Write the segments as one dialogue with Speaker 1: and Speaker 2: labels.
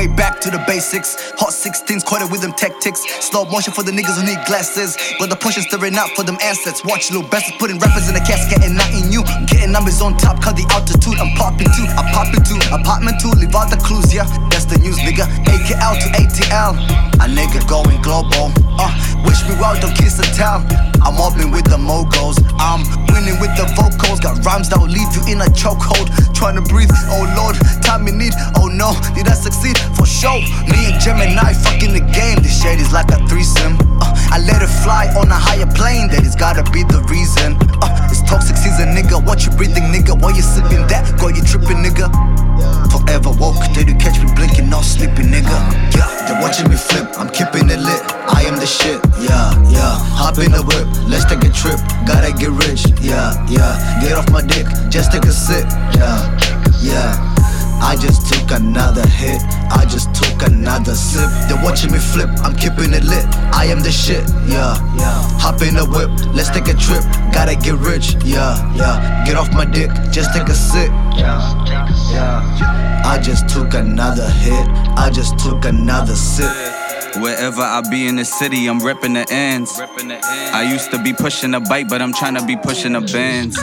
Speaker 1: way back to the basics. Hot 16s, quarter with them tactics. Slow motion for the niggas who need glasses. Got the Porsche stirring out for them assets. Watch little bastards putting rappers in a casket and nothing new. I'm getting numbers on top, cut the altitude. I'm popping too, I pop into apartment two, leave out the clues, yeah. The news, nigga. AKL to ATL. A nigga going global. Uh, wish me well, don't kiss the tell. I'm mobbing with the moguls. I'm winning with the vocals. Got rhymes that will leave you in a chokehold. Trying to breathe, oh lord, time in need. Oh no, did I succeed? For sure. Me and Gemini fucking the game. This shit is like a threesome. Uh, I let it fly on a higher plane. That is gotta be Forever woke, did you catch me blinking, not sleeping, nigga? Yeah, they're watching me flip, I'm keeping it lit. I am the shit, yeah, yeah. Hop in the whip, let's take a trip. Gotta get rich, yeah, yeah. Get off my dick, just take a sip, yeah, yeah. I just took another hit, I just took another sip. They're watching me flip, I'm keeping it lit. I am the shit, yeah, yeah. Hop in the whip, let's take a trip. Gotta get rich, yeah, yeah. Get off my dick, just take a sip, yeah, just took another hit, I just took another sip.
Speaker 2: Wherever I be in the city, I'm repping the ends. I used to be pushing a bike, but I'm trying to be pushing a Benz.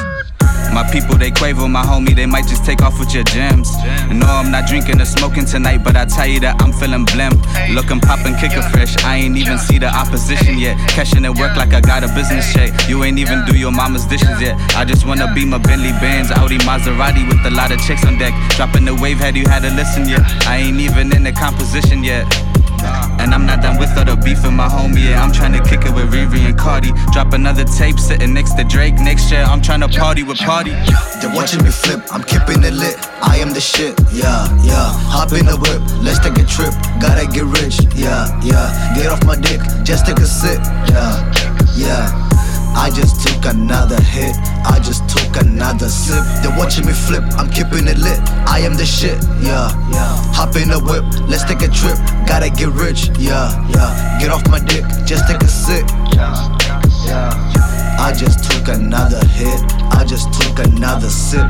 Speaker 2: My people, they quaver, my homie, they might just take off with your gems. No, I'm not drinking or smoking tonight, but I tell you that I'm feeling blimp. Looking poppin', kickin' fresh, I ain't even see the opposition yet. Cashing at work like I got a business check. You ain't even do your mama's dishes yet. I just wanna be my Bentley Benz, Audi Maserati with a lot of chicks on deck. Dropping the wave, had you had to listen yet? I ain't even in the composition yet. And I'm not done with all the beef with my homie. Yeah, I'm trying to kick it with Riri and Cardi. Drop another tape sitting next to Drake. Next year, I'm trying to party with Party.
Speaker 1: They're watching me flip, I'm keeping it lit. I am the shit, yeah, yeah. Hop in the whip, let's take a trip. Gotta get rich, yeah, yeah. Get off my dick, just take a sip, yeah, yeah. I just took another hit, I just took another sip. They're watching me flip, I'm keeping it lit. I am the shit, yeah. Hop in the whip, let's take a trip. Gotta get rich, yeah, yeah. Get off my dick, just take a sip, yeah, yeah. I just took another hit, I just took another sip.